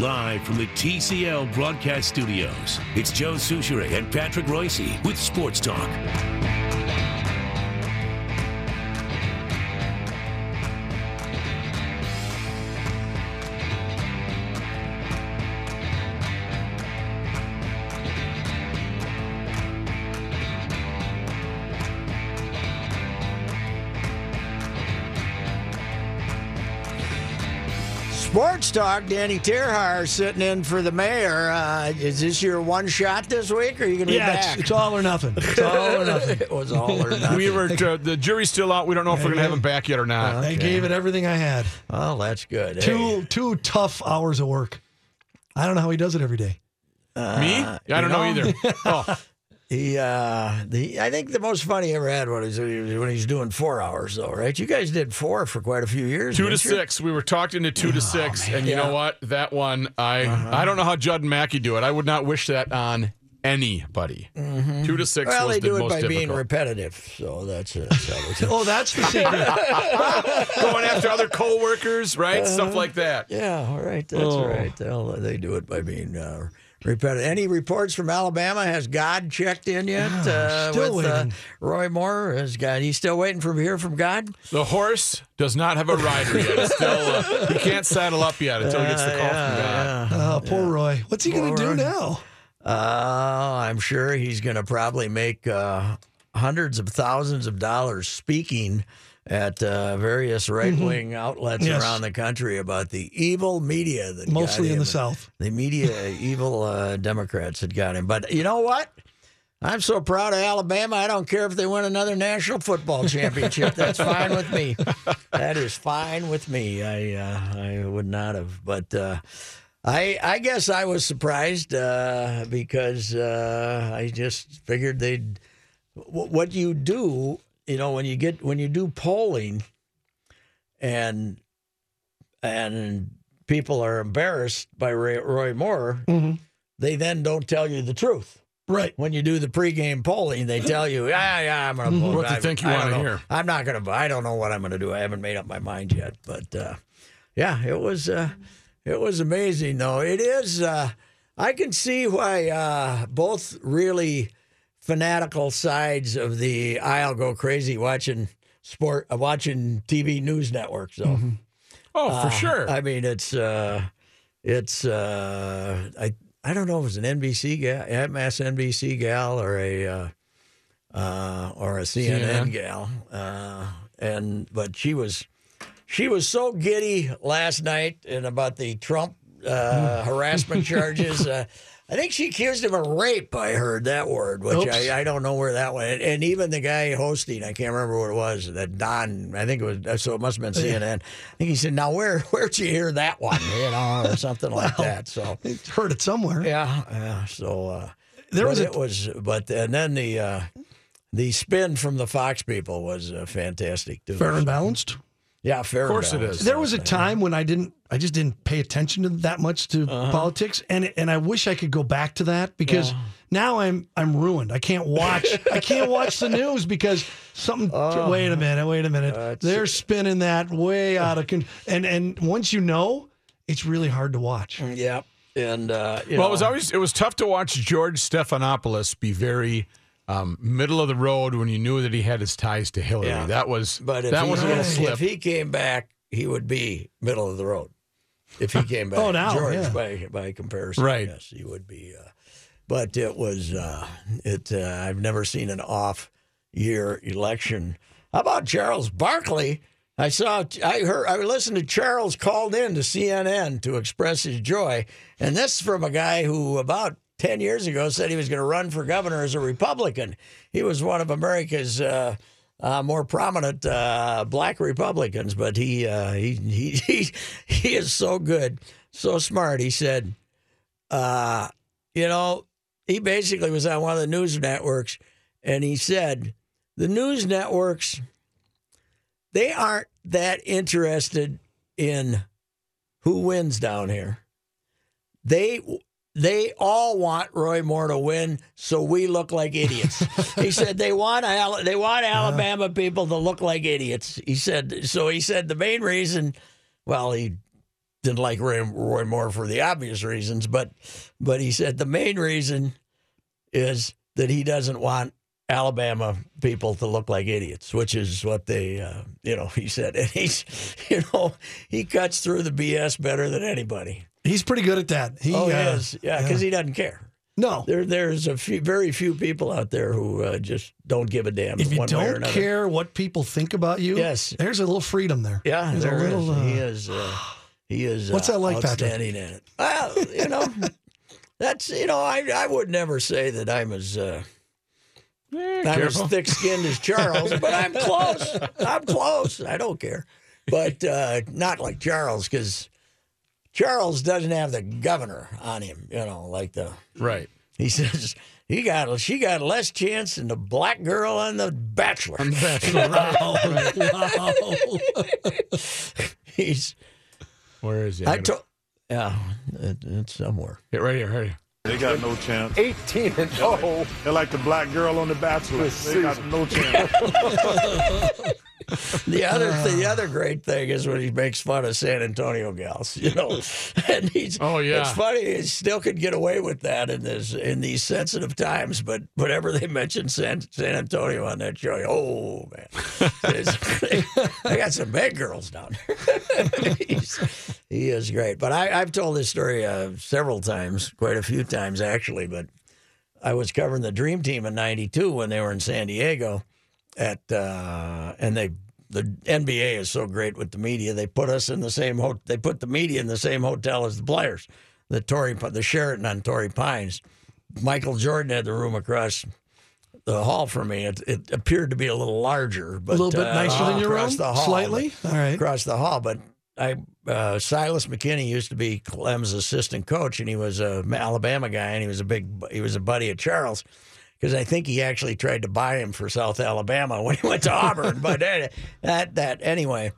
Live from the TCL broadcast studios, it's Joe Soucheray and Patrick Reusse with Sports Talk. Sports Talk, Danny Terhar sitting in for the mayor. Uh, is this your one shot this week, or are you going to Yeah, be back? it's all or nothing. It's all or nothing. it was all or nothing. We were uh, the jury's still out. We don't know if we're going to have him back yet or not. I gave it everything I had. well, that's good. Two Hey, two tough hours of work. I don't know how he does it every day. Me? I don't know, know? either. Oh, he, uh, the, I think the most fun he ever had was when he's doing four hours, though, right? You guys did four for quite a few years. two to you? six. We were talked into two to six, and you Yeah. know what? That one, I I don't know how Judd and Mackey do it. I would not wish that on anybody. Two to six Well, was they the do it most by being repetitive, so that's, uh, that's how they do it. Oh, that's the secret. Going after other coworkers, right? Stuff like that. Yeah, all right, that's Oh. right. They'll, they do it by being uh, repetitive. Any reports from Alabama? Has God checked in yet? Uh, still with, uh, waiting. Roy Moore has God. He's still waiting from here from God. The horse does not have a rider yet. It's Still, uh, he can't saddle up yet until he gets the call from God. Oh, poor Roy. What's he going to do Roy. now? Uh, I'm sure he's going to probably make uh, hundreds of thousands of dollars speaking at uh, various right wing outlets Mm-hmm. Yes. around the country about the evil media that got Mostly in the South. The media evil uh, Democrats had got him. But you know what? I'm so proud of Alabama. I don't care if they win another national football championship. That's fine with me. That is fine with me. I uh, I would not have, but uh, I I guess I was surprised uh, because uh, I just figured they'd what you do. You know, when you get when you do polling, and and people are embarrassed by Roy, Roy Moore, they then don't tell you the truth. Right. When you do the pregame polling, they tell you, yeah, yeah, I'm going to vote. What I- think you don't know. hear. I'm not going to. I don't know what I'm going to do. I haven't made up my mind yet. But uh, yeah, it was uh, it was amazing. Though it is, uh, I can see why uh, both really fanatical sides of the aisle go crazy watching sport, uh, watching TV news networks. Though. Oh, for sure. I mean, it's uh, it's uh, I I don't know if it's an NBC gal, MSNBC gal, or a uh, uh, or a CNN, CNN. gal, uh, and but she was she was so giddy last night and about the Trump uh, harassment charges. Uh, I think she accused him of rape. I heard that word, which I, I don't know where that went. And even the guy hosting, I can't remember what it was. That Don, I think it was. So it must have been CNN. I think he said, "Now where where'd you hear that one?" You know, or something like that. So heard it somewhere. yeah, yeah. So uh, There was a- it was, but and then the uh, the spin from the Fox people was uh, fantastic too. Fair and balanced. Yeah, fair. Enough. Of course it is. There was a time when I didn't, I just didn't pay attention to that much to Uh-huh. politics, and and I wish I could go back to that because now I'm I'm ruined. I can't watch, I can't watch the news because something. Oh. wait a minute, wait a minute. They're spinning that way out of control, and and once you know, it's really hard to watch. Yeah, and uh, you Well, know, it was always it was tough to watch George Stephanopoulos be very um, middle of the road when you knew that he had his ties to Hillary. Yeah. That was But if that he, was a little slip. if he came back, he would be middle of the road. If he came back, Oh, now, George yeah. by by comparison, Right. Yes, he would be. Uh, but it was uh, it. Uh, I've never seen an off year election. How about Charles Barkley? I saw. I heard. I listened to Charles called in to CNN to express his joy, and this is from a guy who about. 10 years ago said he was going to run for governor as a Republican. He was one of America's uh, uh, more prominent uh, black Republicans, but he, uh, he, he, he, he is so good, so smart. He said, uh, you know, he basically was on one of the news networks and he said, the news networks, they aren't that interested in who wins down here. They they all want Roy Moore to win, so we look like idiots. he said they want Al- they want Alabama people to look like idiots. He said so. He said the main reason, well, he didn't like Roy, Roy Moore for the obvious reasons, but but he said the main reason is that he doesn't want Alabama people to look like idiots, which is what they, uh, you know, he said. And he's, you know, he cuts through the BS better than anybody. He's pretty good at that. He, oh, he uh, is. Yeah, because he doesn't care. No. There, there's a few, very few people out there who uh, just don't give a damn. If you don't care what people think about you, Yes. there's a little freedom there. yeah, there's there a little. is. Uh, he is. Uh, he is. What's uh, that like, Patrick? outstanding in it. Well, you know, that's you know, I I would never say that I'm as. Uh, I'm as thick skinned as Charles, but I'm close. I'm close. I don't care. But uh, not like Charles, because Charles doesn't have the governor on him, you know, like the Right. he says he got she got less chance than the black girl on the Bachelor. On the Bachelor. wow. He's Where is he? I gotta- told yeah, it, it's somewhere. Yeah, right here, right here. They got no chance. 18 and 0. They're like the black girl on The Bachelor. They got no chance. The other the other great thing is when he makes fun of San Antonio gals, you know, and he's Oh, yeah. it's funny he still could get away with that in this in these sensitive times, but whenever they mention San San Antonio on that show, oh man, I got some bad girls down there. He is great, but I, I've told this story uh, several times, quite a few times actually, but. I was covering the Dream Team in '92 when they were in San Diego, at uh, and they the NBA is so great with the media. They put us in the same ho- they put the media in the same hotel as the players, the Torrey the Sheraton on Torrey Pines. Michael Jordan had the room across the hall for me. It, it appeared to be a little larger, but a little bit uh, nicer than your room, hall, slightly. All right. across the hall. But I uh, Silas McKinney used to be Clem's assistant coach, and he was a Alabama guy, and he was a big he was a buddy of Charles. Because I think he actually tried to buy him for South Alabama when he went to Auburn. but that, that anyway,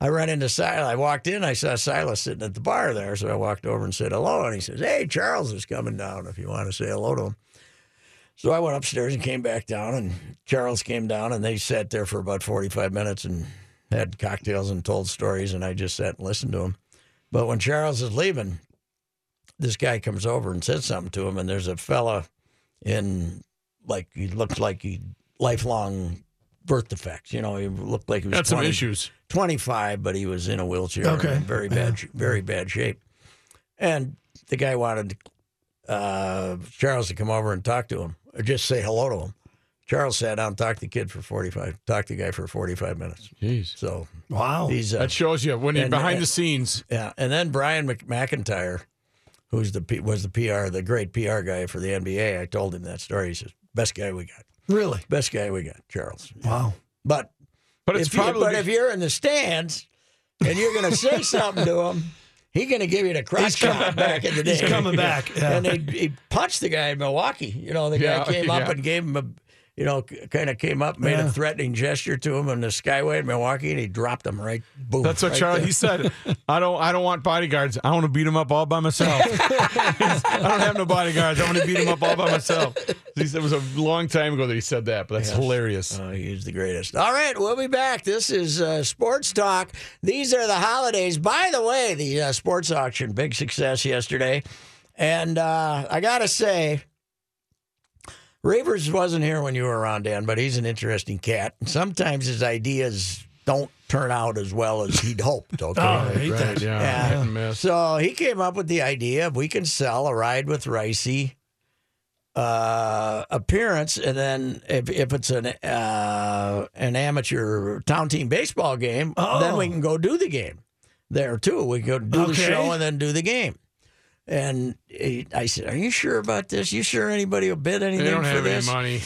I run into Silas. I walked in, I saw Silas sitting at the bar there, so I walked over and said hello. And he says, "Hey, Charles is coming down. If you want to say hello to him." So I went upstairs and came back down, and Charles came down, and they sat there for about 45 minutes and had cocktails and told stories, and I just sat and listened to them. But when Charles is leaving, this guy comes over and says something to him, and there's a fella in, like, he looked like he lifelong birth defects. You know, he looked like he was Got some issues. 25, but he was in a wheelchair. Okay. in very bad, very bad shape. And the guy wanted uh, Charles to come over and talk to him, or just say hello to him. Charles sat down, talked to the kid for 45, talked to the guy for 45 minutes. Jeez. So Wow. he's uh, That shows you when you're And- behind and- the scenes. yeah, and then Brian McIntyre, who's the was the PR, the great PR guy for the NBA. I told him that story. He says, "Best guy we got, really? best guy we got, Charles." Wow. But But it's if you, probably but if you're in the stands and you're going to say something to him, he's going to give you the crotch He's coming shot back in the day. He's coming back. Yeah. And he, he punched the guy in Milwaukee. You know, the guy Yeah, came up and gave him a, you know, kind of came up, made Yeah. a threatening gesture to him in the Skyway in Milwaukee, and he dropped him right. Boom. That's what right Charlie there. he said. I don't I don't want bodyguards. I want to beat him up all by myself. I don't have no bodyguards. I want to beat him up all by myself. He said, it was a long time ago that he said that, but that's hilarious. Oh, he's the greatest. All right, we'll be back. This is uh, Sports Talk. These are the holidays. By the way, the uh, sports auction, big success yesterday. And uh, I got to say, Ravers wasn't here when you were around, Dan, but he's an interesting cat. And sometimes his ideas don't turn out as well as he'd hoped. Okay. Oh, I hate Right, that. yeah. Yeah. hit and miss. So he came up with the idea of we can sell a ride with Ricey uh, appearance, and then if, if it's an uh, an amateur town team baseball game, then we Oh. can go do the game there too. We can go do the show and then do the game. And he, I said, "Are you sure about this? You sure anybody will bid anything They don't for have this?" any money.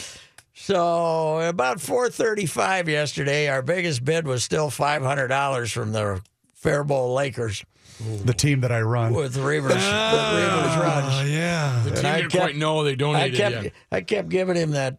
So about four thirty-five yesterday, our biggest bid was still five hundred dollars from the Faribault Lakers The team that I run. with Reavers, with ah, Reavers Oh, runs. yeah. The team I didn't kept- quite know they I donated kept yet. I kept giving him that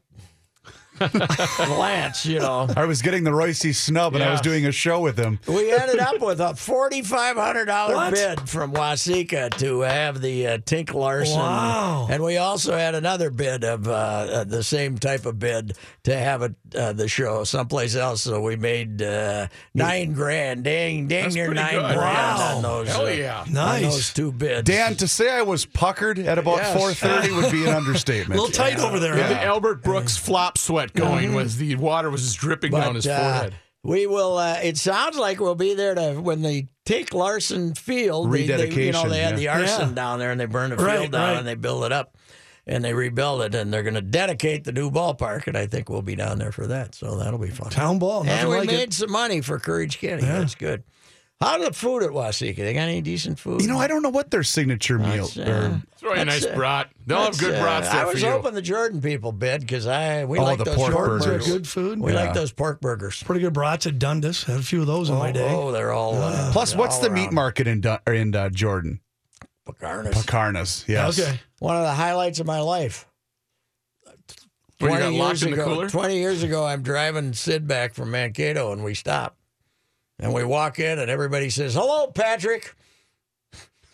Lance, you know. I was getting the Reusse snub, and I was doing a show with him. We ended up with a forty-five hundred dollar bid from Waseca to have the uh, Tink Larson, Wow. and we also had another bid of uh, uh, the same type of bid to have it uh, the show someplace else. So we made uh, nine grand, dang, dang That's near nine good. grand Wow. on those. Hell uh, yeah. on Nice. those two bids. Dan, to say I was puckered at about Yes. 4:30 would be an understatement. A little tight over there. Yeah, huh? the Albert Brooks flop sweat going was the water was just dripping down his uh, forehead. we will. Uh, it sounds like we'll be there to when they take Larson Field. They, they, you know, they had the arson Yeah. down there, and they burned the Right, field down, right. and they build it up, and they rebuild it, and they're going to dedicate the new ballpark, and I think we'll be down there for that. So that'll be fun. Town ball. And we like made it. some money for Courage Kenny. That's good. How's the food at Waseca? They got any decent food? You know, I don't know what their signature meal. That's, uh, or- Throw you a nice uh, brat. They'll have good uh, brats there I was for you. hoping the Jordan people bid because I we Oh, like the those pork pork burgers. burgers. Good food. We Yeah. like those pork burgers. Pretty good brats at Dundas. Had a few of those in my day. Oh, they're all. Uh, Plus, what's all the meat market in Dun- in uh, Jordan? Pekarna's. Pekarna's. Yes. Okay. One of the highlights of my life. When you got 20 years in the ago, cooler? 20 years ago, I'm driving Sid back from Mankato and we stop. And we walk in and everybody says, Hello, Patrick.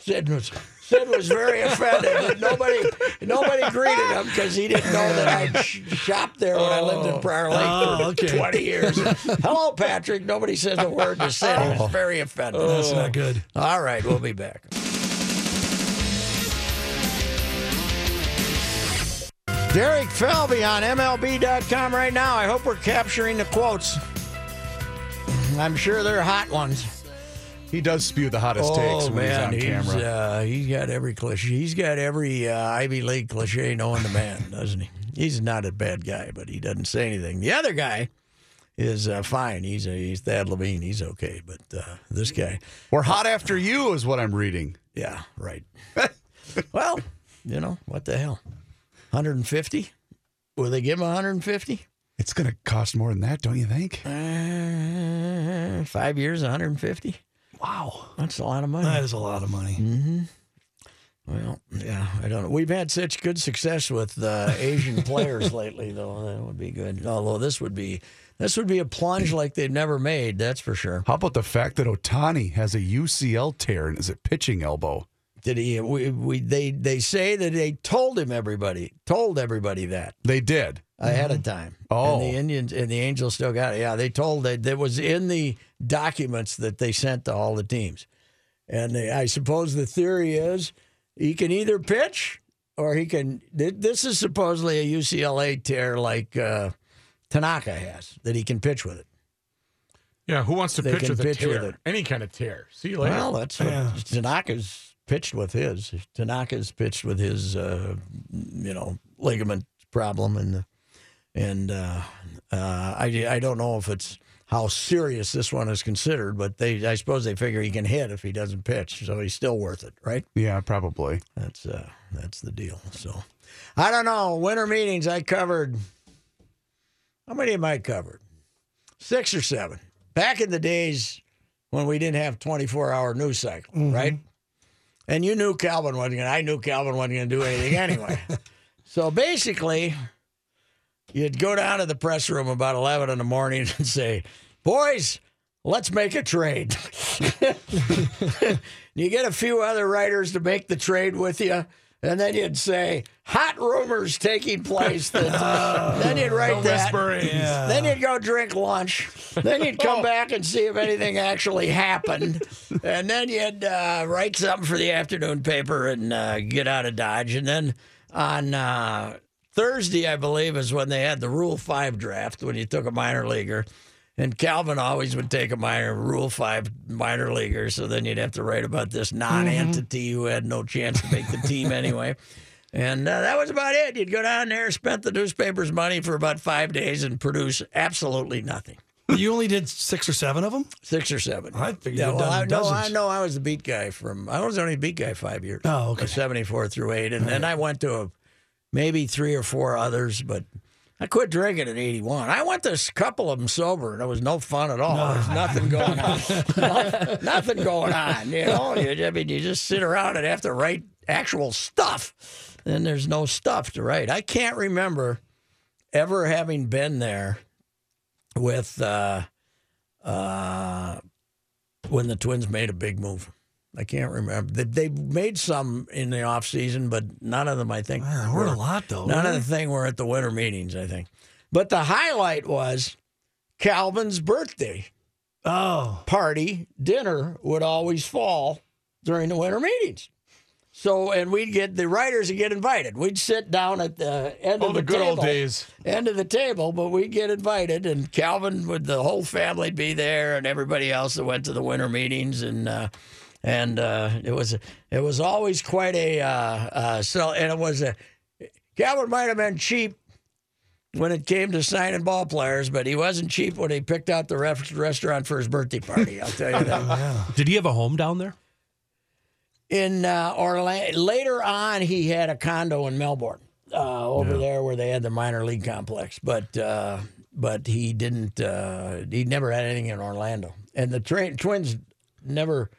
Sid was, Sid was very offended, but nobody nobody greeted him because he didn't know that sh- shopped there when I lived in oh. Prior Lake Oh, for okay. 20 years. Hello, Patrick. Nobody says a word to Sid. He was oh. very offended. Oh. That's not good. All right, we'll be back. Derek Falvey on MLB.com right now. I hope we're capturing the quotes. I'm sure they're hot ones. He does spew the hottest takes when man, he's on camera. uh, he's got every cliche. He's got every uh, Ivy League cliche known to man, doesn't he? He's not a bad guy, but he doesn't say anything. The other guy is uh, fine. He's he's Thad Levine. He's okay, but uh, this guy, We're hot after you, is what I'm reading. yeah, right. well, you know what the hell? 150? Will they give him 150? It's going to cost more than that, don't you think? Uh, five years, 150. Wow. That's a lot of money. That is a lot of money. Mm-hmm. Well, yeah, I don't know. We've had such good success with uh, Asian players lately, though. That would be good. Although this would be this would be a plunge like they've never made. That's for sure. How about the fact that Ohtani has a UCL tear and is a pitching elbow? Did he? We, we they they say that they told him everybody told everybody that They did. Ahead of time. Oh. and the Indians and the Angels still got it. Yeah, they told that that was in the documents that they sent to all the teams. And they, I suppose the theory is he can either pitch or he can. This is supposedly a UCLA tear like uh, Tanaka has that he can pitch with it. Yeah, who wants to They pitch with pitch a with tear? it. Any kind of tear. See you later. Well, that's what Yeah. Tanaka's pitched with his. Tanaka's pitched with his, uh, you know, ligament problem, and and uh, uh, I I don't know if it's how serious this one is considered, but they I suppose they figure he can hit if he doesn't pitch, so he's still worth it, right? Yeah, probably. That's uh, that's the deal. So I don't know. Winter meetings I covered. How many am I covered? Six or seven. Back in the days when we didn't have twenty four hour news cycle, right? And you knew Calvin wasn't going. to I knew Calvin wasn't going to do anything anyway. so basically, you'd go down to the press room about eleven in the morning and say, "Boys." Let's make a trade. you get a few other writers to make the trade with you, and then you'd say, "Hot rumors taking place." That, then you'd write The that. whisperings. Then you'd go drink lunch. Then you'd come back and see if anything actually happened, and then you'd uh, write something for the afternoon paper and uh, get out of Dodge. And then on uh, Thursday, I believe, is when they had the Rule Five draft when you took a minor leaguer. And Calvin always would take a minor Rule Five minor leaguer, so then you'd have to write about this non-entity who had no chance to make the team anyway. And uh, that was about it. You'd go down there, spent the newspaper's money for about five days, and produce absolutely nothing. You only did six or seven of them? Six or seven. I figured yeah, well, done I, no, I know I was the beat guy from. I was the only beat guy five years. Oh, okay. Seventy four through eight, and then I went to a, maybe three or four others, but I quit drinking at eighty one. I went to a couple of them sober, and it was no fun at all. There's nothing going on. nothing, nothing going on. You know, you, I mean, you just sit around and have to write actual stuff. Then there's no stuff to write. I can't remember ever having been there with uh, uh, when the Twins made a big move. I can't remember. They, they made some in the off season, but none of them, I think, Man, we're a lot though. None of the thing were at the winter meetings, I think. But the highlight was Calvin's birthday Oh, party dinner would always fall during the winter meetings. So, and we'd get the writers would get invited. We'd sit down at the end Oh, of the the, good table, old days. end of the table, but we'd get invited, and Calvin would the whole family'd be there, and everybody else that went to the winter meetings, and uh, and uh, it was it was always quite a uh, uh, so, and it was a Calvin might have been cheap when it came to signing ball players, but he wasn't cheap when he picked out the ref- restaurant for his birthday party. I'll tell you that. Did he have a home down there? in uh, Orlando. Later on, he had a condo in Melbourne, uh, over there where they had the minor league complex. But uh, but he didn't. Uh, he never had anything in Orlando. And the tra- Twins never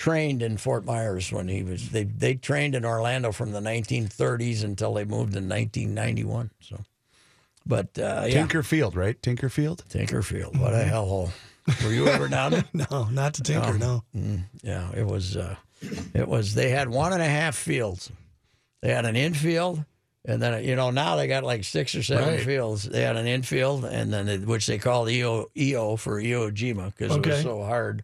trained in Fort Myers when he was. They they trained in Orlando from the 1930s until they moved in 1991. So, but uh, yeah, Tinker Field, right? Tinker Field. Tinkerfield. What a hellhole. Were you ever down there? no, not to tinker. No. Yeah, it was. Uh, it was. They had one and a half fields. They had an infield, and then you know now they got like six or seven Right. fields. They had an infield, and then it, which they called Iwo Iwo for Iwo Jima because it was so hard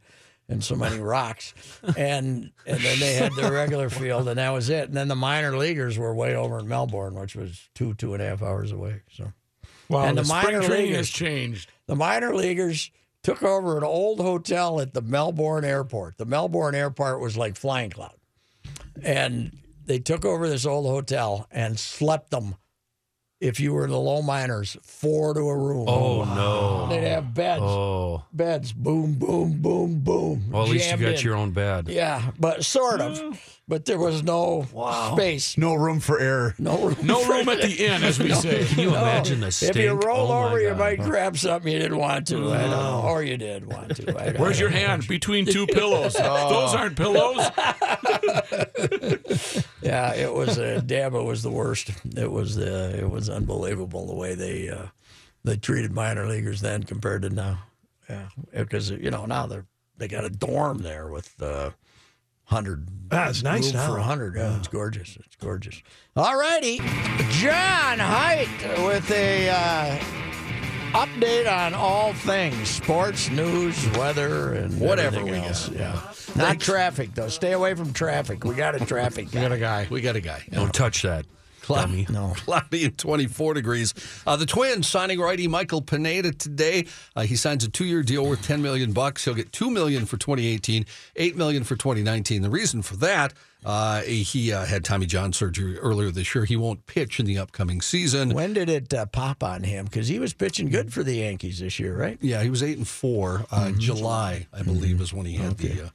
and so many rocks, and and then they had their regular field, and that was it. And then the minor leaguers were way over in Melbourne, which was two two and a half hours away. So Wow, And the, the spring minor training leaguers- has changed. the minor leaguers took over an old hotel at the Melbourne airport. The Melbourne airport was like Flying Cloud. And they took over this old hotel and slept them, if you were the low miners, four to a room. Oh no. They'd have beds, Oh. beds, boom, boom, boom, boom. Well, at least you got in. your own bed. Yeah, but sort of. But there was no space. No room for error. No room. No for room at the inn, as we say. Can you No. imagine the stink? If you roll oh, over, you might grab something you didn't want to. I don't know. Or you did want to. I don't Where's your know. hand? Between two pillows. Those aren't pillows. Yeah, it was uh, damn. It was the worst. It was the. it was unbelievable the way they uh, they treated minor leaguers then compared to now. Yeah, because you know now they're they got a dorm there with uh, hundred. Ah, it's nice now. for hundred. Yeah, it's gorgeous. It's gorgeous. All righty, John Height with a. Uh, Update on all things sports, news, weather, and Whatever we else. got. Yeah, not traffic though. Stay away from traffic. We got a traffic. guy. Got a guy. We got a guy. Don't touch that. Cloudy, No. cloudy and 24 degrees. Uh, the Twins signing righty Michael Pineda today. Uh, he signs a two-year deal worth 10 million bucks. He'll get two million for 2018, eight million for 2019. The reason for that, uh, he uh, had Tommy John surgery earlier this year. He won't pitch in the upcoming season. When did it uh, pop on him? Because he was pitching good for the Yankees this year, right? Yeah, he was eight and four. Uh, July, I believe, is when he had the uh,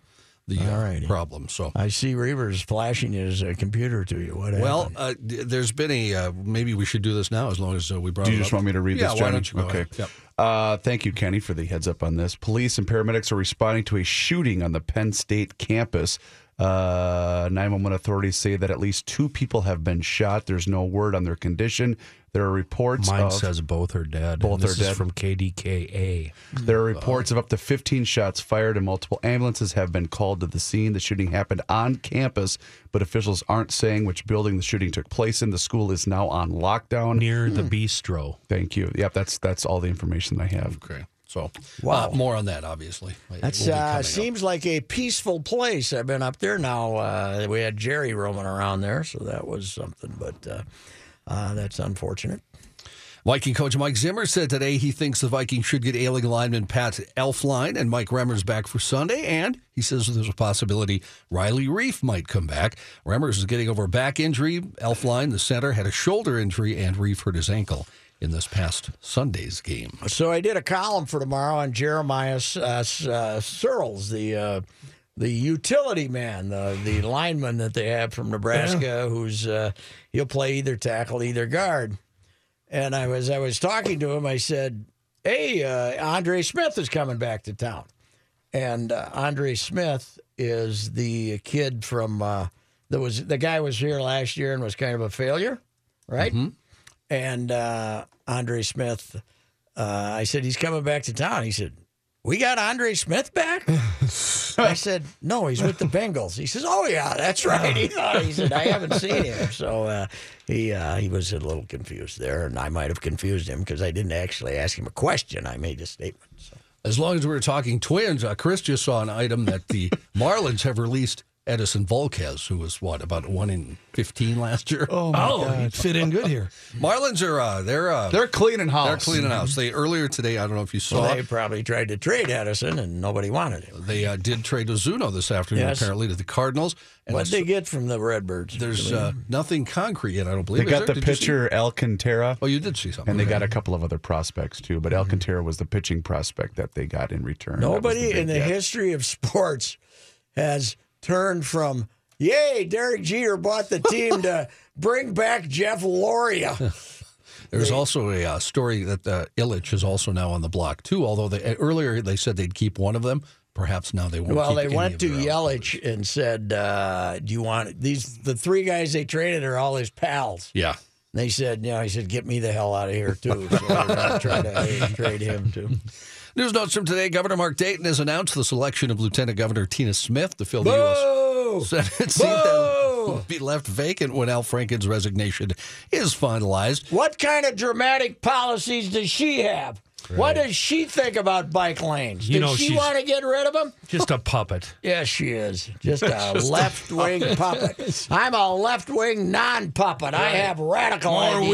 the uh, problem. So. I see Reavers flashing his uh, computer to you. What Well, happened? uh, there's been a. Uh, maybe we should do this now, as long as uh, we brought. Do you it just up. want me to read yeah, this, why don't you go okay. ahead? Yep. Uh, thank you, Kenny, for the heads up on this. Police and paramedics are responding to a shooting on the Penn State campus. Uh, 911 authorities say that at least two people have been shot. There's no word on their condition. There are reports Mine of says both are dead. Both this are is dead. from KDKA. There are reports of up to 15 shots fired, and multiple ambulances have been called to the scene. The shooting happened on campus, but officials aren't saying which building the shooting took place in. The school is now on lockdown. Near the bistro. Thank you. Yep, that's that's all the information I have. Okay. So, Wow. uh, more on that, obviously. That That's will be coming uh, up. seems like a peaceful place. I've been up there now. Uh, we had Jerry roaming around there, so that was something. But uh, uh, that's unfortunate. Viking coach Mike Zimmer said today he thinks the Vikings should get ailing lineman Pat Elflein and Mike Remmers back for Sunday, and he says there's a possibility Riley Reiff might come back. Remmers is getting over a back injury. Elflein, the center, had a shoulder injury, and Reiff hurt his ankle in this past Sunday's game. So I did a column for tomorrow on Jeremiah uh, uh, Sirles, the uh, the utility man, the the lineman that they have from Nebraska, who's uh, he'll play either tackle, either guard. And I was I was talking to him. I said, "Hey, uh, Andre Smith is coming back to town." And uh, Andre Smith is the kid from uh, that was the guy was here last year and was kind of a failure, right? and uh, Andre Smith. Uh, I said he's coming back to town. He said, "We got Andre Smith back." I said, "No, he's with the Bengals." He says, "Oh yeah, that's right." He thought he said, "I haven't seen him," so uh, he uh, he was a little confused there, and I might have confused him because I didn't actually ask him a question. I made a statement. So. As long as we were talking twins, uh, Chris just saw an item that the Marlins have released Edinson Volquez, who was what about one in fifteen last year. Oh, oh he'd fit in good here. Marlins are uh, they're uh, They're cleaning house. they're cleaning house. They earlier today, I don't know if you saw, Well, they probably tried to trade Edinson, and nobody wanted him. they uh, did trade Ozuna this afternoon Yes. apparently to the Cardinals. And What they get from the Redbirds? there's uh, nothing concrete yet. I don't believe They got there? the Did you see- pitcher Alcantara, Oh, you did see something. and they got a couple of other prospects too. But Alcantara was the pitching prospect that they got in return. Nobody big in the get. history of sports has turned from "Yay, Derek Jeter bought the team" to bring back Jeff Loria. There's also a uh, story that uh, Yelich is also now on the block too. Although they, uh, earlier they said they'd keep one of them, perhaps now they won't. Well, keep they went to Yelich and said, uh, "Do you want these?" The three guys they traded are all his pals. Yeah. They said, "Yeah." He said, "Get me the hell out of here too." So they're gonna try to trade him too. News notes from today: Governor Mark Dayton has announced the selection of Lieutenant Governor Tina Smith to fill the! U.S. Senate seat that will be left vacant when Al Franken's resignation is finalized. What kind of dramatic policies does she have? What does she think about bike lanes? You does know, she she's- want to get rid of them? Just a puppet. Yes, she is. Just a left wing puppet. I'm a left wing non puppet. I have radical More ideas.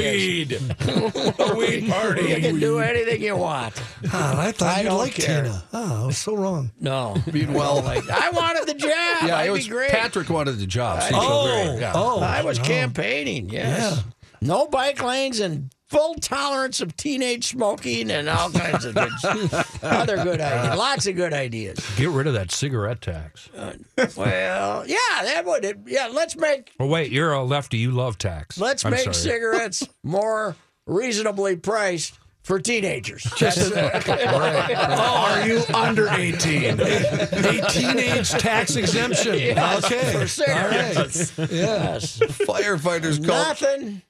weed. A weed party. You can do anything you want. Ah, I thought I you'd like care. Tina. Oh, I was so wrong. No. Meanwhile, Like, I wanted the job. yeah, I'd it be was great. Patrick wanted the job. so Oh, felt great. Yeah. oh, I was no. campaigning, yes. No bike lanes and full tolerance of teenage smoking and all kinds of good, other good ideas. Lots of good ideas. Get rid of that cigarette tax. Uh, well, yeah, that would. It, yeah, let's make Well, wait, you're a lefty. You love tax. let's I'm make sorry. cigarettes more reasonably priced for teenagers. Just Are you under 18? A teenage tax exemption. okay. for cigarettes. Yes. Firefighters called. Nothing.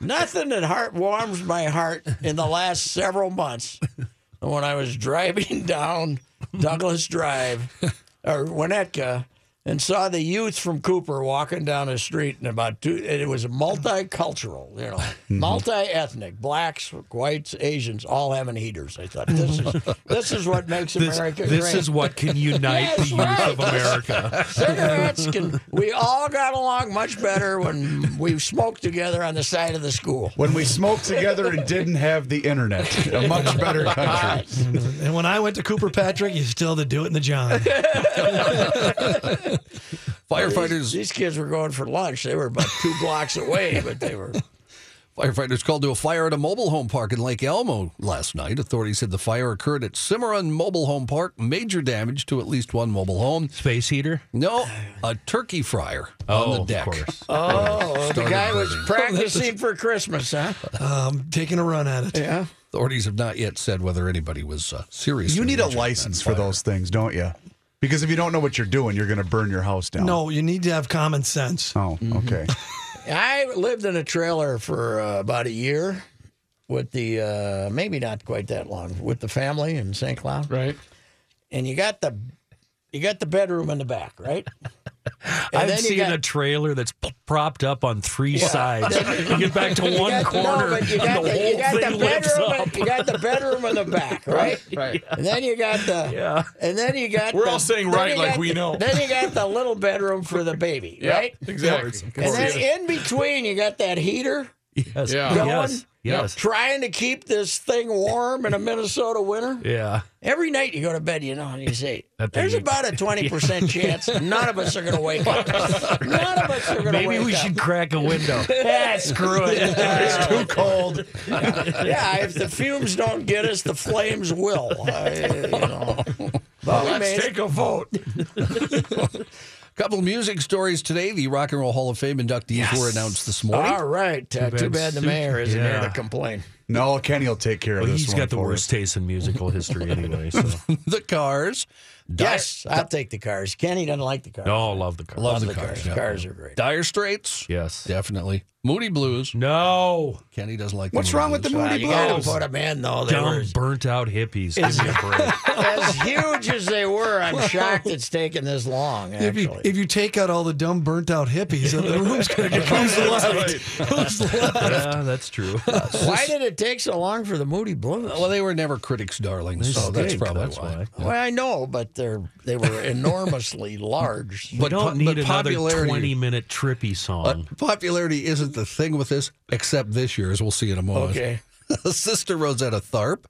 Nothing that heart warms my heart in the last several months when I was driving down Douglas Drive or Winnetka and saw the youth from Cooper walking down the street and about two and it was multicultural, you know, mm-hmm. multi-ethnic, blacks, whites, Asians, all having heaters. I thought this is this is what makes This, America this great. is what can unite the youth right. of America. Cigarettes can. We all got along much better when we smoked together on the side of the school. When we smoked together and didn't have the internet, a much better country. And when I went to Cooper Patrick, you still had to do it in the John. Firefighters These kids were going for lunch. They were about two blocks away, but they were. Firefighters called to a fire at a mobile home park in Lake Elmo last night. Authorities said the fire occurred at Cimarron Mobile Home Park. Major damage to at least one mobile home. Space heater. No, a turkey fryer Oh, on the deck. of. Oh, the Started guy was practicing for Christmas, huh? Um, taking a run at it. Yeah. Authorities have not yet said whether anybody was uh, seriously You need a injured in that license for those things, don't you? Because if you don't know what you're doing, you're going to burn your house down. No, you need to have common sense. Oh, okay. I lived in a trailer for uh, about a year with the, uh, maybe not quite that long, with the family in St. Cloud. Right. And you got the. You got the bedroom in the back, right? And I've then seen got- a trailer that's p- propped up on three sides. you get back to one got- corner, but you and got the the, whole you got the thing lifts bedroom. up. You got the bedroom in the back, right? Right. And then you got the. Yeah. And then you got. We're the- all saying right you like got we the- know. Then you got the little bedroom for the baby, Yeah, right? Exactly. And then in between, you got that heater Yes. Yeah. going, Yes. Yes. trying to keep this thing warm in a Minnesota winter. Yeah. Every night you go to bed, you know, and you say, That thing- "There's about a twenty percent chance none of us are going to wake up. None of us are going to wake up. Maybe we should crack a window. Yeah, screw it. it's too cold. yeah, if the fumes don't get us, the flames will. I, you know. But we Let's made it. take a vote. Couple of music stories today. The Rock and Roll Hall of Fame inductees were announced this morning. All right. Uh, too bad bad the mayor isn't here to complain. No, Kenny will take care of Well, this he's one got the for worst us. taste in musical history anyway. So the Cars, Yes, I'll take the cars. Kenny doesn't like the cars. No, love the Cars. Love Love the cars. yeah. Cars are great. Dire Straits. Yes. Definitely. Moody Blues. No. Kenny doesn't like. What's Moody wrong with the Blues. Well, Moody you got to Blues? put them in, though. They Dumb, were burnt out hippies. Give me a break. as huge as they were. I'm shocked it's taken this long. If you Actually, if you take out all the dumb burnt out hippies, then the room's gonna get who's left? Who's left? yeah, that's true. why did it take so long for the Moody Blues? Well, they were never critics' darlings, so that's stink, probably that's why. why. Well, I know, but they're they were enormously large. We But don't po- need but another popularity- 20 minute trippy song. But popularity isn't the thing with this, except this year, as we'll see in a moment. Okay, Sister Rosetta Tharpe.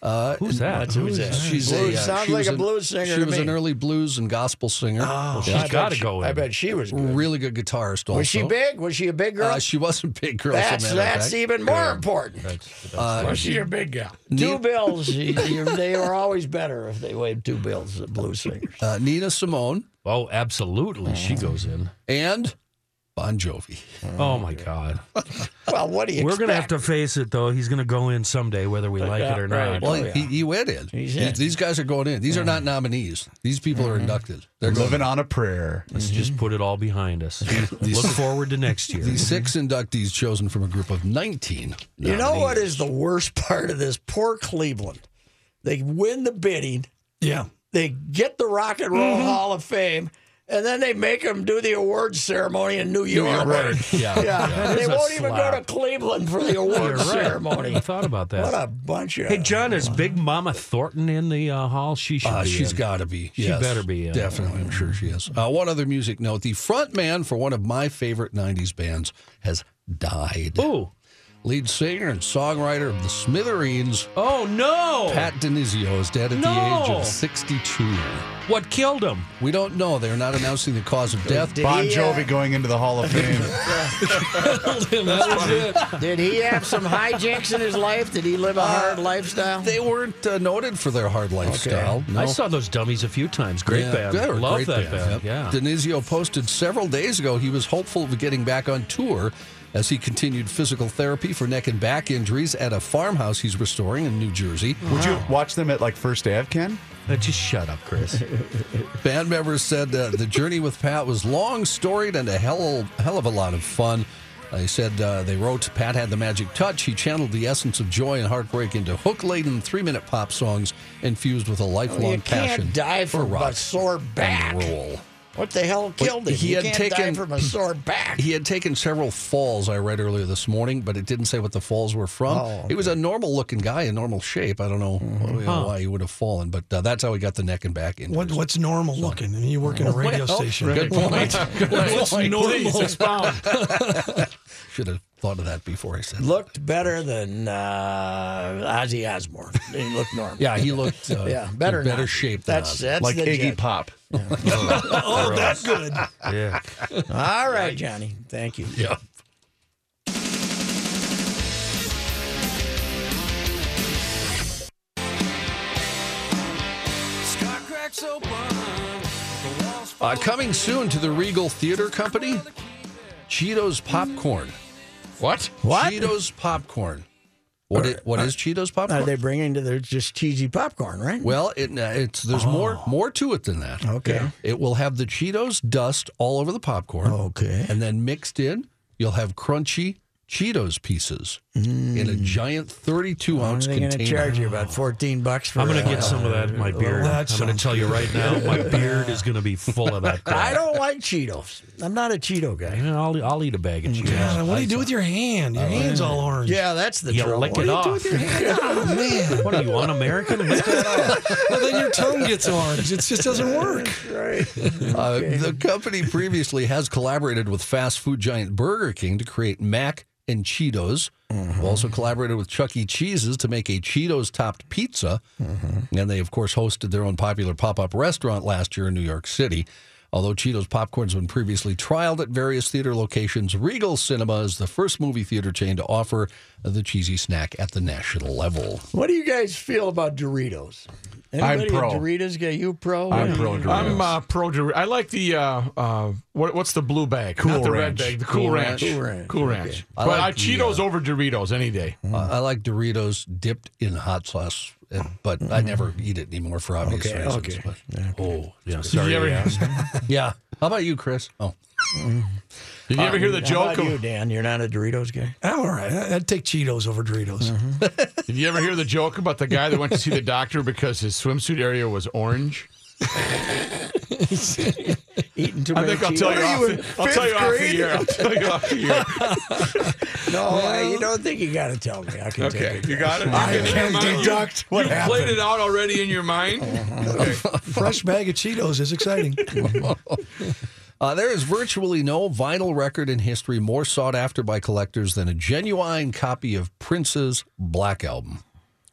Uh, Who's that? who's that? She's a, uh, sounds she like a an- blues singer She to was me. an early blues and gospel singer. Oh, she's I bet gotta she- go I bet she was good. really good guitarist. Also, Was she big? Was she a big girl? Uh, she wasn't big girl. that's as a matter of that's even more important. Uh, Was she a big gal? Two bills. you- you- they were always better if they weighed two bills. The blues singers. uh, Nina Simone Oh, absolutely. She goes in. and Bon Jovi. Oh, oh my God. Well, what do you? Expect? We're going to have expect? to face it, though. He's going to go in someday, whether we uh, like Yeah, it or right. not. Well, Oh, yeah. he, he went in. He's These- in. These guys are going in. These are not nominees. These people are mm-hmm. inducted. They're going. Living on a prayer. Let's mm-hmm. just put it all behind us. Look forward to next year. The six inductees chosen from a group of 19. You know what is the worst part of this? Poor Cleveland. They win the bidding. Yeah. They get the Rock and Roll mm-hmm. Hall of Fame, and then they make them do the awards ceremony in New York. Yeah. Yeah, they won't even go to. Cleveland for the You're awards right. ceremony. I thought about that. What a bunch of. Hey, John, is Big Mama Thornton in the uh, hall? She should Uh, be. she's in. got to be. She yes. better be in. Definitely, I'm sure she is. Uh, one other music note: the front man for one of my favorite '90s bands has died. Ooh. Lead singer and songwriter of the Smithereens, Oh, no. Pat DiNizio, is dead at the age of 62. What killed him? We don't know. They're not announcing the cause of death. Did Bon he, uh, Jovi going into the Hall of Fame. Did he have some hijinks in his life? Did he live a hard lifestyle? They weren't uh, noted for their hard lifestyle. No. I saw those dummies a few times. Great Yeah, band. they were Love great that band. yep. Yeah. DiNizio posted several days ago he was hopeful of getting back on tour as he continued physical therapy for neck and back injuries at a farmhouse he's restoring in New Jersey. Would you watch them at like First Ave, Ken? Uh, just shut up, Chris. Band members said uh, the journey with Pat was long, storied, and a hell, hell of a lot of fun. They said uh, they wrote Pat had the magic touch. He channeled the essence of joy and heartbreak into hook laden three minute pop songs infused with a lifelong you passion can't die for from a rock sore back. and roll. What the hell killed him? he you had can't taken- die from a sore back. He had taken several falls, I read earlier this morning, but it didn't say what the falls were from. Oh, He was a normal looking guy in normal shape. I don't know, you know, why he would have fallen, but uh, that's how he got the neck and back injuries. What what's normal looking? I mean, you work in a radio station. Good point. Good What's normal? Should have thought of that before I said that. Looked better than uh, Ozzy Osbourne. He looked normal. Yeah, he looked uh, Yeah, better in better not. shape than That's Ozzy. that's like the Iggy jet. Pop. Oh, that's good. yeah. All right, Johnny. Thank you. Yeah. Uh, coming soon to the Regal Theater Company, Cheetos popcorn. What? What? Cheetos popcorn. What is, what is Cheetos popcorn? Are they bringing to their just cheesy popcorn, right? well, it, uh, it's there's more more to it than that. Okay. It will have the Cheetos dust all over the popcorn. Okay. And then mixed in, you'll have crunchy Cheetos pieces in a giant 32 ounce They're going to container. charge you about fourteen bucks for. I'm going to uh, get some of that in my beard. that I'm going to tell you right now, my beard is going to be full of that crap. I don't like Cheetos. I'm not a Cheeto guy. Yeah, I'll, I'll eat a bag of Cheetos. God, what do you do with your hand? Your hand's all orange. Yeah, that's the You trouble. lick What it do you do off. with your hand? Oh man. What are you, un-American? Lick that off. Well, then your tongue gets orange. It just doesn't work. Uh, the company previously has collaborated with fast food giant Burger King to create mac and Cheetos. They've also mm-hmm. collaborated with Chuck E. Cheese's to make a Cheetos topped pizza. Mm-hmm. And they, of course, hosted their own popular pop up restaurant last year in New York City. Although Cheetos popcorn's been previously trialed at various theater locations, Regal Cinema is the first movie theater chain to offer the cheesy snack at the national level. What do you guys feel about Doritos? Anybody a pro. Doritos guy? You pro? I'm pro Doritos. I'm uh, pro. Dor- I like the uh, uh, what, what's the blue bag? Cool Not the Ranch. red bag. The Cool, Cool Ranch. Ranch. Cool Ranch, Cool okay. Ranch. I but like uh, the, Cheetos uh, over Doritos any day. Uh, I like Doritos dipped in hot sauce uh, but I never eat it anymore for obvious Okay, reasons. okay. but- oh, yeah. Sorry. you Yeah. How about you, Chris? Oh, did you ever hear the uh, How joke? about Of, you, Dan? You're not a Doritos guy. I'm all right. I- I'd take Cheetos over Doritos. Mm-hmm. Did you ever hear the joke about the guy that went to see the doctor because his swimsuit area was orange? Eating too I many think I'll tell you Cheetos. off. The, I'll tell you off the year. I'll tell you off the year. No, I, you don't think you got to tell me. I can Okay, take it. you got it. I You got it in can your mind? deduct what you happened. played it out already in your mind. Uh-huh. Okay. Fresh bag of Cheetos is exciting. Uh, there is virtually no vinyl record in history more sought after by collectors than a genuine copy of Prince's Black Album.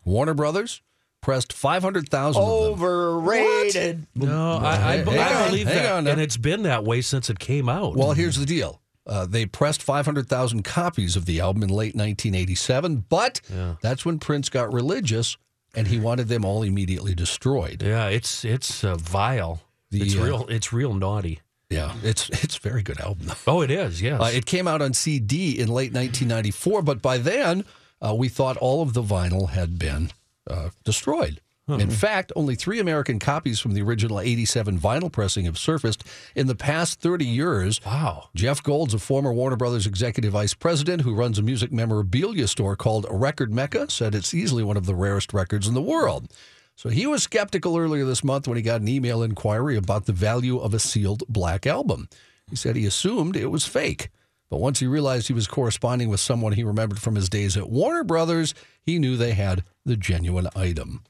Warner Brothers pressed 500,000 of them. Overrated. No, I, I, Hang I on, believe hang that, on and it's been that way since it came out. Well, here's the deal. Uh, they pressed 500,000 copies of the album in late 1987, but that's when Prince got religious and he wanted them all immediately destroyed. yeah, it's it's uh, vile. The, it's uh, real. It's real naughty. Yeah, it's it's a very good album. Oh, it is. Yes. Uh, it came out on CD in late 1994, but by then uh, we thought all of the vinyl had been uh, destroyed. In fact, only three American copies from the original 87 vinyl pressing have surfaced in the past 30 years. wow. Jeff Gold's a former Warner Brothers executive vice president who runs a music memorabilia store called Record Mecca, said it's easily one of the rarest records in the world. So he was skeptical earlier this month when he got an email inquiry about the value of a sealed black album. He said he assumed it was fake. But once he realized he was corresponding with someone he remembered from his days at Warner Brothers, he knew they had the genuine item.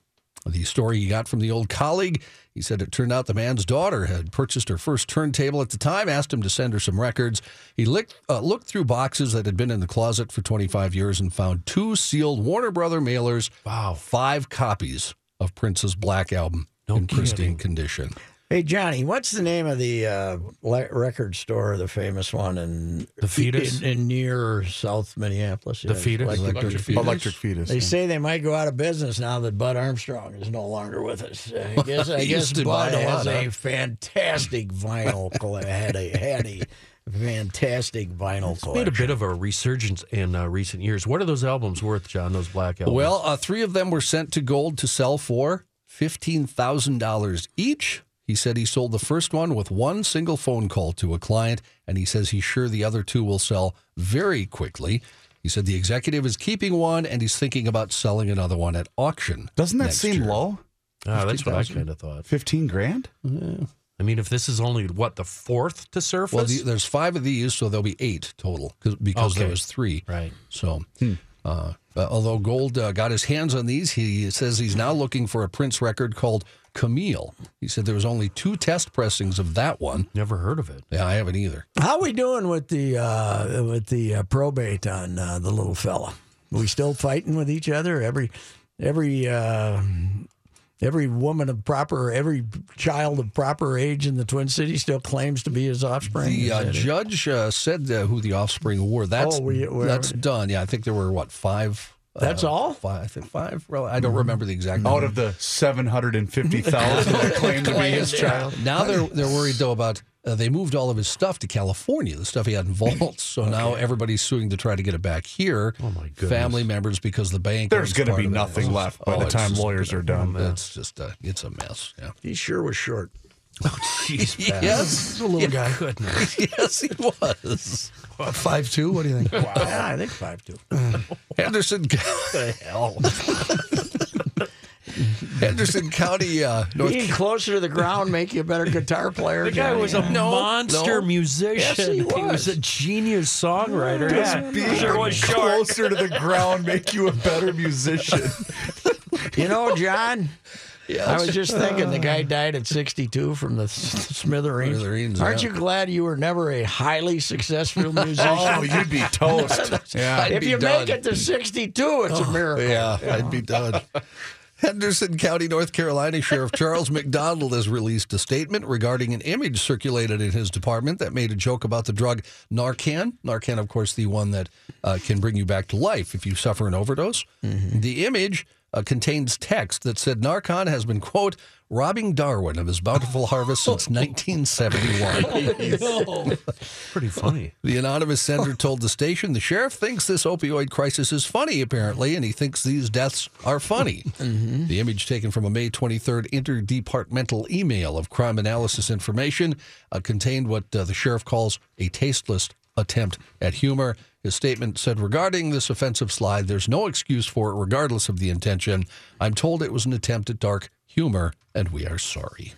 The story he got from the old colleague, he said it turned out the man's daughter had purchased her first turntable at the time, asked him to send her some records. He licked, uh, looked through boxes that had been in the closet for 25 years and found two sealed Warner Brother mailers. Wow. Five copies of Prince's Black Album in pristine condition. Hey, Johnny, what's the name of the uh, record store, the famous one in The Fetus? in, in near South Minneapolis? The Yes, Fetus? like- Electric Fetus. Electric fetus. They say they might go out of business now that Bud Armstrong is no longer with us. I guess I guess used to buy Bud a has lot, a fantastic vinyl coll- had a had a fantastic vinyl collection. Made a bit of a resurgence in uh, recent years. What are those albums worth, John? Those black albums. Well, uh, three of them were sent to Gold to sell for $15,000 each. He said he sold the first one with one single phone call to a client, and he says he's sure the other two will sell very quickly. He said the executive is keeping one, and he's thinking about selling another one at auction. Doesn't that next seem year. low? Ah, that's what I kind of thought. 15 grand? I mean, if this is only what the fourth to surface, Well, the, there's five of these, so there'll be eight total because there Okay. was three. right? So, uh, uh, although Gold uh, got his hands on these, he says he's now looking for a Prince record called Camille. He said there was only two test pressings of that one. Never heard of it. Yeah, I haven't either. How are we doing with the uh, with the uh, probate on uh, the little fella? we still fighting with each other? Every every uh, every woman of proper every child of proper age in the Twin Cities still claims to be his offspring. The uh, judge uh, said uh, who the offspring were. That's Oh, we- we're- that's done. Yeah, I think there were what five. That's uh, all? Five, I think five. Well, I don't remember the exact Out number. of the 750,000 that claim to be his child. Now they're they're worried though about uh, they moved all of his stuff to California, the stuff he had in vaults. So now everybody's suing to try to get it back here. Oh, my goodness. Family members because the bank. There's going to be nothing left by the time lawyers are done. It's just a, it's a mess. Yeah. He sure was short. Oh, jeez. Yes, He's a little guy. Goodness. yes, he was. Five two. What do you think? Yeah, I think five two. Henderson, the hell. Henderson County, uh, North. Being closer to the ground make you a better guitar player. The guy Johnny. was a no. monster musician. Yes, he was. was. a genius songwriter. Yeah, sure was. Closer to the ground make you a better musician. You know, John. Yes. I was just thinking the guy died at 62 from the smithereens. Smithereens, Aren't yeah. you glad you were never a highly successful musician? Oh, you'd be toast. Yeah. I'd if be you done. make it to 62, it's a miracle. Yeah, I'd be done. Henderson County, North Carolina Sheriff Charles McDonald has released a statement regarding an image circulated in his department that made a joke about the drug Narcan. Narcan, of course, the one that uh, can bring you back to life if you suffer an overdose. The image uh, contains text that said Narcan has been, quote, robbing Darwin of his bountiful harvest since 1971. Pretty funny. The anonymous sender told the station the sheriff thinks this opioid crisis is funny, apparently, and he thinks these deaths are funny. The image taken from a May 23rd interdepartmental email of crime analysis information uh, contained what uh, the sheriff calls a tasteless attempt at humor. His statement said regarding this offensive slide, there's no excuse for it, regardless of the intention. I'm told it was an attempt at dark humor, and we are sorry.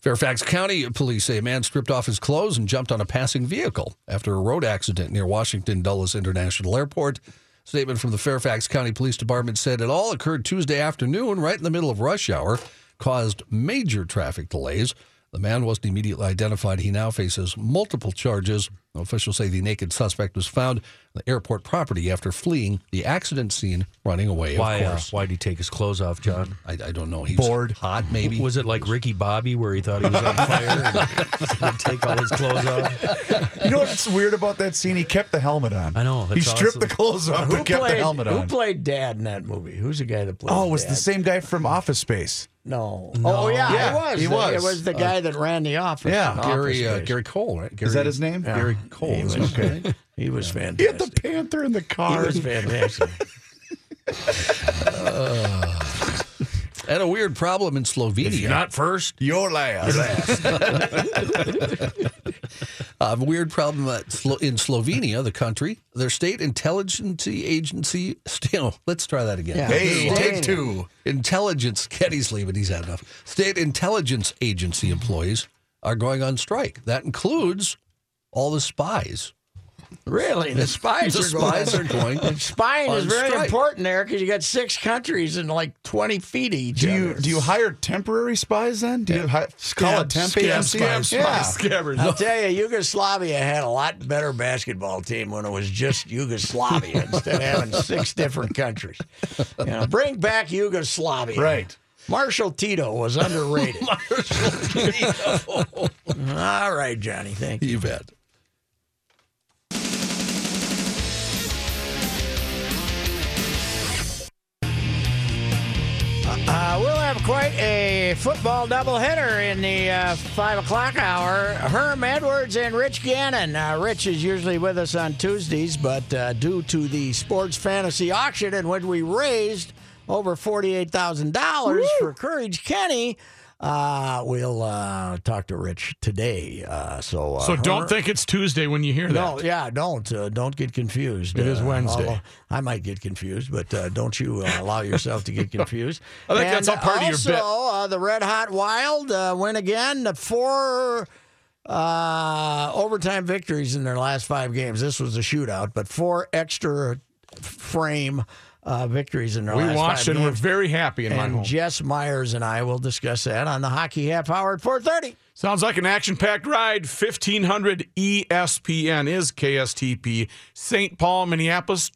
Fairfax County police say a man stripped off his clothes and jumped on a passing vehicle after a road accident near Washington Dulles International Airport. Statement from the Fairfax County Police Department said it all occurred Tuesday afternoon, right in the middle of rush hour, caused major traffic delays. The man wasn't immediately identified. He now faces multiple charges. Officials say the naked suspect was found on the airport property after fleeing the accident scene, running away. Why? Of Uh, course, why'd he take his clothes off, John? I, I don't know. He was Bored. hot, maybe. Was it like Ricky Bobby, where he thought he was on fire and he'd take all his clothes off? You know what's weird about that scene? He kept the helmet on. I know, He stripped awesome. the clothes off, Who but kept played, the helmet on. who played Dad in that movie? Who's the guy that played? oh, it was Dad? the same guy from Office Space. No. Oh yeah, Yeah, he was. he was. It was the guy that ran the office. yeah, Office Gary uh, Gary Cole, right? Gary, Is that his name? Gary Cole. He was, okay. he was fantastic. He had the panther in the car. He was fantastic. And a weird problem in Slovenia. Not first. Your last. last a weird problem at Slo- in Slovenia, the country. Their state intelligence agency. Still, oh, let's try that again. Yeah. Hey, take two. Intelligence. Getty's leaving. He's had enough. State intelligence agency employees are going on strike. That includes all the spies. Really, the spies The are going. are going. And spying is very strike. important there because you got six countries and like twenty feet each. Do you other. do you hire temporary spies then? Do you hi- call a temp Scab agency? spies. Yeah. Scabbers. I'll tell you, Yugoslavia had a lot better basketball team when it was just Yugoslavia instead of having six different countries. You know, bring back Yugoslavia. Right. Marshal Tito was underrated. All right, Johnny. Thank you. You bet. Uh, we'll have quite a football doubleheader in the uh, 5 o'clock hour. Herm Edwards and Rich Gannon. Uh, Rich is usually with us on Tuesdays, but uh, due to the sports fantasy auction in which we raised over $48,000 for Courage Kenny, uh, we'll uh, talk to Rich today. Uh, so uh, So don't think it's Tuesday when you hear that. no, yeah, don't uh, don't get confused. It is Uh, Wednesday. I might get confused, but uh, don't you uh, allow yourself to get confused. I think that's And all part of your also, bit. uh, the Red Hot Wild uh, win again. The four uh, overtime victories in their last five games. This was a shootout, but four extra frame uh, victories in their We last watched and we're very happy in my and home. Jess Myers and I will discuss that on the Hockey Half Hour at four thirty. Sounds like an action packed ride. 1500 ESPN is KSTP. St. Paul, Minneapolis.